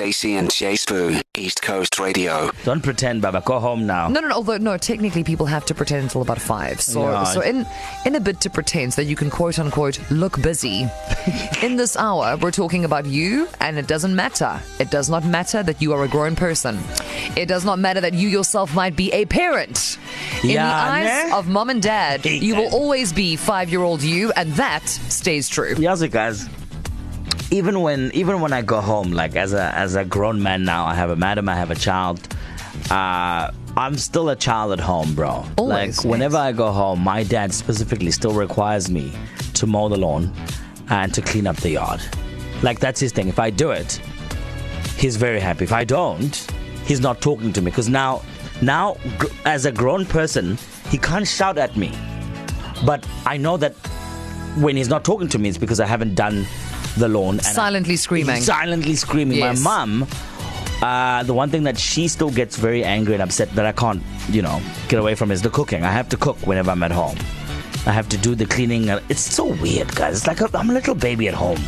Stacey and J Sbu, East Coast Radio. Don't pretend, Baba. Go home now. No, no, no. Although no, technically people have to pretend until about five. So, Yeah. so in in a bid to pretend so that you can quote unquote look busy. in this hour, we're talking about you, and it doesn't matter. It does not matter that you are a grown person. It does not matter that you yourself might be a parent. In Yeah, the eyes ne? of mom and dad, you will always be five-year-old you, and that stays true. Yazi guys. Even when even when I go home, like as a as a grown man now, I have a madam, I have a child. Uh, I'm still a child at home, bro. Always, like whenever yes. I go home, my dad specifically still requires me to mow the lawn and to clean up the yard. Like that's his thing. If I do it, he's very happy. If I don't, he's not talking to me because now now gr- as a grown person, he can't shout at me. But I know that when he's not talking to me, it's because I haven't done the lawn. And Silently screaming. Silently screaming. Yes. My mum, uh, the one thing that she still gets very angry and upset that I can't, you know, get away from is the cooking. I have to cook whenever I'm at home. I have to do the cleaning. It's so weird, guys. It's like i I'm a little baby at home.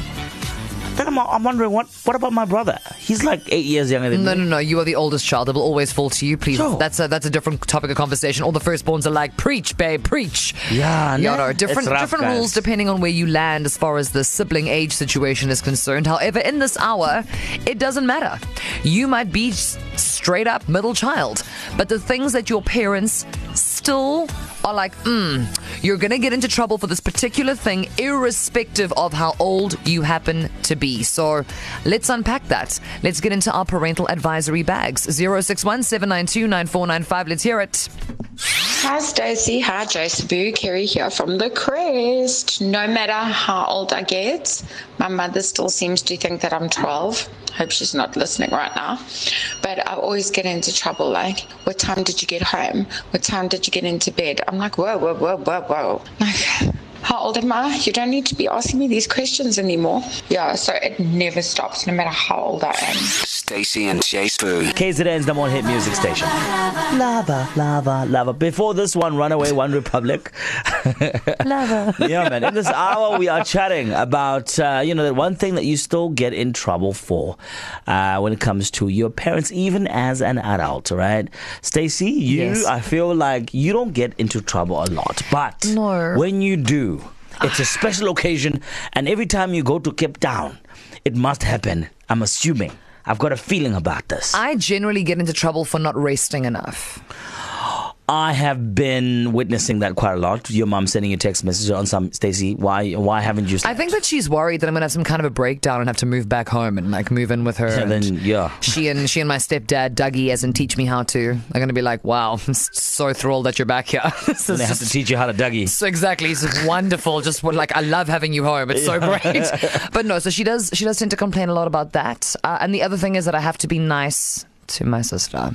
Then I'm, I'm wondering what what about my brother? He's like eight years younger than No, me. no, no. No. You are the oldest child. It will always fall to you. Please, Sure. that's a that's a different topic of conversation. All the firstborns are like, preach, babe, preach. Yeah, no, no, different rough, different guys. rules depending on where you land as far as the sibling age situation is concerned. However, in this hour, it doesn't matter. You might be straight up middle child, but the things that your parents still are like, mm, you're gonna get into trouble for this particular thing, irrespective of how old you happen to be. So let's unpack that. Let's get into our parental advisory bags. 061 792 9495. Let's hear it. Hi Stacey, hi Josephine, Kerry here from the Crest. No matter how old I get, my mother still seems to think that I'm 12. Hope she's not listening right now. But I always get into trouble like, what time did you get home? What time did you get into bed? I'm like, whoa, whoa, whoa, whoa, whoa. Like, how old am I? You don't need to be asking me these questions anymore. Yeah, so it never stops, no matter how old I am. Stacey and J Sbu. KZN's number one hit music station. Lava, lava, lava. Before this one, Runaway OneRepublic. Lava. yeah, man. In this hour, we are chatting about, uh, you know, that one thing that you still get in trouble for uh, when it comes to your parents, even as an adult, right? Stacey, you, Yes. I feel like you don't get into trouble a lot. But No. when you do, it's a special occasion. And every time you go to Cape Town, it must happen. I'm assuming. I've got a feeling about this. I generally get into trouble for not resting enough. I have been witnessing that quite a lot. Your mom sending you text messages on some Stacey. Why? Why haven't you? I think that she's worried that I'm gonna have some kind of a breakdown and have to move back home and like move in with her. And and then yeah. she and she and my stepdad Dougie, as in teach me how to. Are gonna be like, wow, I'm so thrilled that you're back here. And they have to teach you how to Dougie. so exactly. It's wonderful. Just what, like I love having you home. It's so great. but no, so she does. She does tend to complain a lot about that. Uh, and the other thing is that I have to be nice to my sister.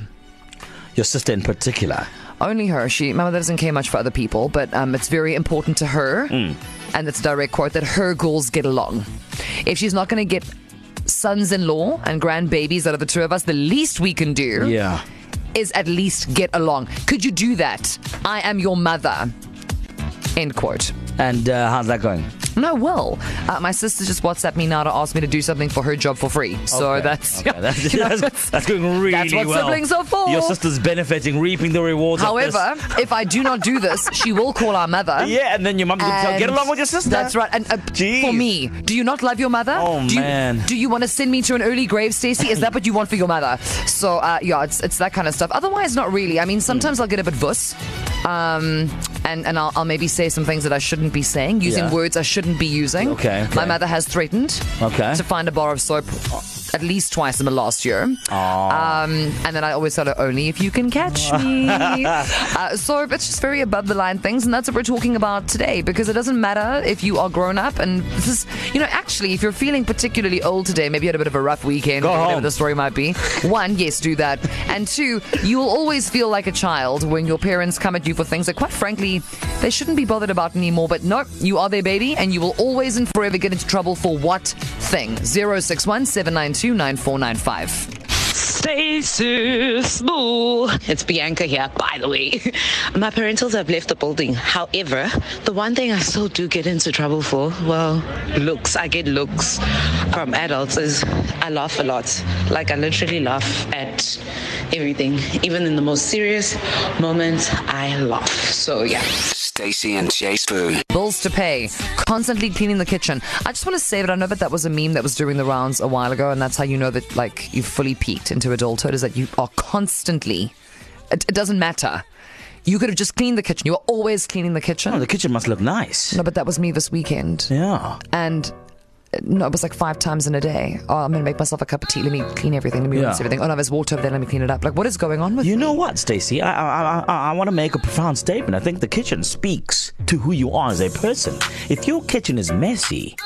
Your sister in particular. Only her. She, my mother doesn't care much for other people, but um, it's very important to her, Mm. and it's a direct quote that her girls get along. If she's not going to get sons-in-law and grandbabies out of the two of us, the least we can do Yeah. is at least get along. Could you do that? I am your mother. End quote. And uh, how's that going? No, well, uh, my sister just WhatsApp me now to ask me to do something for her job for free. So Okay. that's, Okay, that's, you know, that's, that's going really that's what well. siblings are for. Your sister's benefiting, reaping the rewards. of this. However, if I do not do this, she will call our mother. yeah, and then your mum can tell, get And along with your sister. That's right. And uh, Jeez. for me, do you not love your mother? Oh, do you, man. Do you want to send me to an early grave, Stacey? Is that what you want for your mother? So uh, yeah, it's it's that kind of stuff. Otherwise, not really. I mean, sometimes I'll get a bit vuss, um, and and I'll, I'll maybe say some things that I shouldn't be saying, using Yeah. words I shouldn't be using. Okay, okay. My mother has threatened Okay. to find a bar of soap. At least twice in the last year. Um, and then I always tell her, only if you can catch me. uh, so it's just very above the line things. And that's what we're talking about today because it doesn't matter if you are grown up. And this is, you know, actually, if you're feeling particularly old today, maybe you had a bit of a rough weekend, Go whatever home. the story might be. One, yes, do that. And two, you will always feel like a child when your parents come at you for things that, quite frankly, they shouldn't be bothered about anymore. But no, you are their baby and you will always and forever get into trouble for what thing? 061 792 9495. Stacey Small. It's Bianca here, by the way. My parentals have left the building. However, the one thing I still do get into trouble for, well, looks. I get looks from adults is I laugh a lot. Like I literally laugh at everything. Even in the most serious moments, I laugh. So yeah. Stacey and J Sbu. bills to pay, constantly cleaning the kitchen. I just want to say that I know that that was a meme that was doing the rounds a while ago, and that's how you know that like you've fully peaked into adulthood is that you are constantly. It, it doesn't matter. You could have just cleaned the kitchen. You were always cleaning the kitchen. Oh, the kitchen must look nice. no, but that was me this weekend, Yeah. and. No, it was like five times in a day. Oh, I'm gonna make myself a cup of tea. Let me clean everything. Let me rinse Yeah. everything. Oh no, there's water over there. Let me clean it up. Like, what is going on with You me? know what, Stacey? I I, I, I want to make a profound statement. I think the kitchen speaks to who you are as a person. If your kitchen is messy,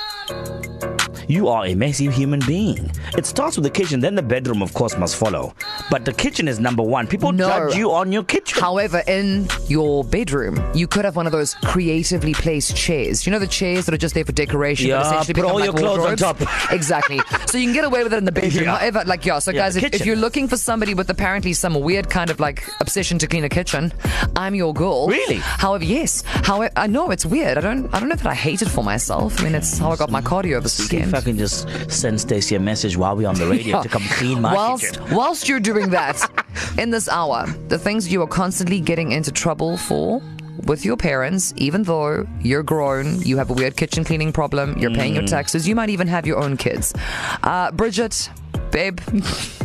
you are a messy human being. It starts with the kitchen, then the bedroom, of course, must follow. But the kitchen is number one. People No. judge you on your kitchen. However, in your bedroom, you could have one of those creatively placed chairs. You know the chairs that are just there for decoration. Yeah, essentially put become all like your clothes on wardrobes? top. exactly. So you can get away with it in the bedroom. Yeah. However, like yeah. So Yeah, guys, if, if kitchen. you're looking for somebody with apparently some weird kind of like obsession to clean a kitchen, I'm your girl. Really? However, yes. However, I know it's weird. I don't. I don't know that I hate it for myself. I mean, it's how I got my cardio this See if weekend. I can just send Stacey a message while we're on the radio to come clean my whilst, kitchen. whilst you're doing that, in this hour, the things you are constantly getting into trouble for with your parents, even though you're grown, you have a weird kitchen cleaning problem, you're paying Mm. your taxes, you might even have your own kids. Uh, Bridget, babe,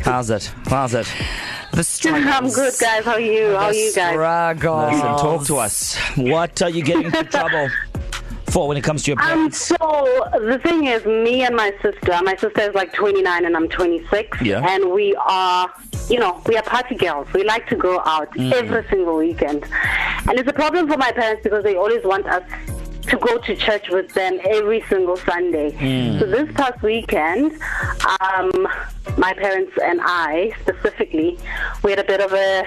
How's it? How's it? the struggles. I'm good, guys. How are you? How are you guys? Struggles. Listen, talk to us. What are you getting into trouble for when it comes to your parents? Um, parents? so the thing is, me and my sister. My sister is like 29 and I'm 26. Yeah. And we are, you know, we are party girls. We like to go out every single weekend, and it's a problem for my parents because they always want us to go to church with them every single Sunday. So this past weekend, um, my parents and I specifically, we had a bit of a.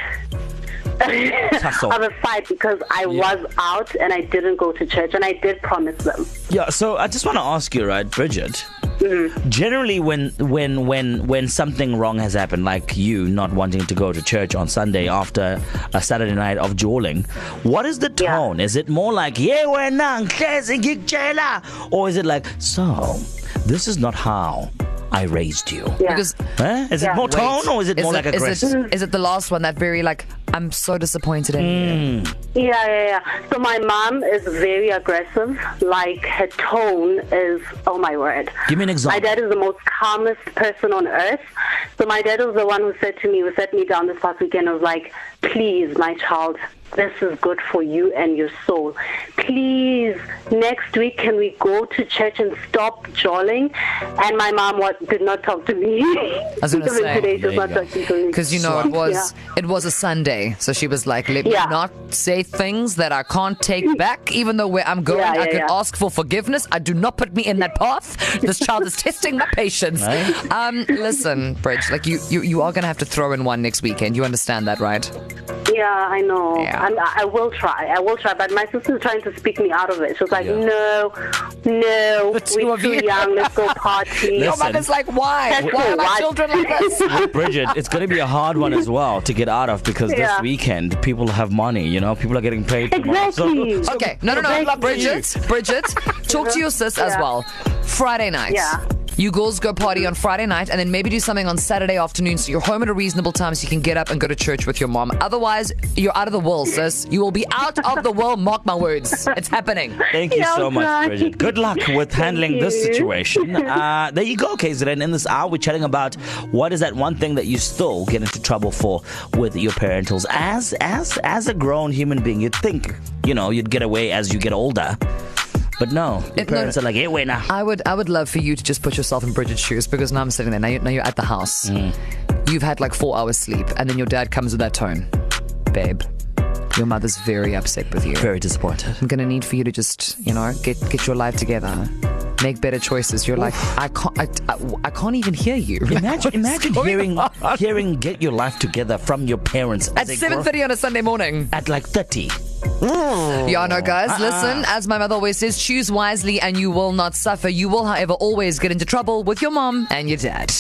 of a fight because I was out and I didn't go to church and I did promise them. Yeah, so I just want to ask you, right, Bridget? Mm. Generally, when when when when something wrong has happened, like you not wanting to go to church on Sunday after a Saturday night of jolling, what is the Yeah. tone? Is it more like "Yeah, we're not or is it like so? This is not how I raised you. Yeah. Because Huh? Is it Yeah. more wait, tone or is it more like is aggressive? it, is it the last one that very like I'm so disappointed in you? Mm. Yeah, yeah, yeah. So my mom is very aggressive. Like her tone is, oh my word. Give me an example. My dad is the most calmest person on earth. So my dad was the one who said to me, who sat me down this past weekend, and was like, please, my child, this is good for you and your soul. Please, next week, can we go to church and stop jolling? And my mom what, did not talk to me. I was gonna say. today, she's There you not go. talking to me. Because you know it was Yeah. it was a Sunday, so she was like, "Let Yeah. me not say things that I can't take back, even though where I'm going, Yeah, I yeah, could yeah. ask for forgiveness. I do not put me in that path. This child is testing my patience." Right. Um, listen, Bridge, like you, you, you are gonna have to throw in one next weekend. You understand that, right? Yeah, I know. Yeah. I'm, I will try. I will try. But my sister's trying to speak me out of it. She was like, Yeah. no, no, The two we're of too you. young. Let's go party. Your Listen. mother's like, "Why? That's Why are my children like this?" Bridget, it's going to be a hard one as well to get out of because this weekend people have money, you know, people are getting paid. Exactly. So, Okay, no, no, no, Exactly. Bridget, Bridget, talk to your sis as well. Friday night. Yeah. You girls go party on Friday night and then maybe do something on Saturday afternoon so you're home at a reasonable time so you can get up and go to church with your mom. Otherwise, you're out of the world, sis. You will be out of the world, mark my words. It's happening. Thank you so much. Bridget. Good luck with handling this situation. Uh, there you go, KZN. In this hour, we're chatting about what is that one thing that you still get into trouble for with your parentals. As as as a grown human being, you'd think, you know, you'd get away as you get older. But no, your It- no, parents are like, hey, wait now. I would I would love for you to just put yourself in Bridget's shoes because now I'm sitting there. Now you're, now you're at the house. Mm. You've had like four hours sleep and then your dad comes with that tone. Babe, your mother's very upset with you. Very disappointed. I'm gonna need for you to just, you know, get get your life together, make better choices. You're like, I can't, I, I, I can't even hear you. Imagine, imagine hearing on? hearing "Get Your Life Together" from your parents at as they grow- 7:30 on a Sunday morning. at like thirty. Mm. Yeah, no, oh. guys, Uh-uh. listen. Ah. As my mother always says, choose wisely, and you will not suffer. You will, however, always get into trouble with your mom and your dad.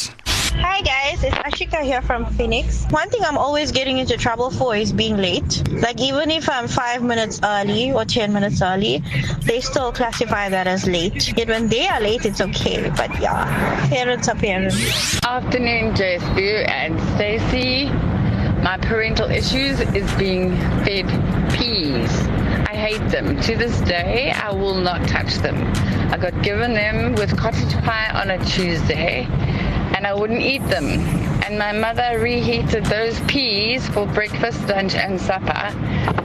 Hi guys, it's Ashika here from Phoenix. One thing I'm always getting into trouble for is being late. Like even if I'm five minutes early or ten minutes early, they still classify that as late. Yet when they are late, it's okay. But yeah, parents are parents. Afternoon, J Sbu and Stacey. My parental issues is being fed peas. Hate them. To this day, I will not touch them. I got given them with cottage pie on a Tuesday, and I wouldn't eat them. And my mother reheated those peas for breakfast, lunch, and supper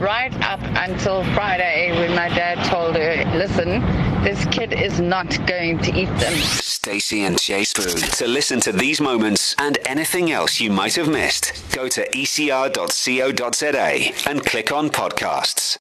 right up until Friday when my dad told her, listen, this kid is not going to eat them. Stacey and J Sbu. To listen to these moments and anything else you might have missed, go to ecr.co.za and click on podcasts.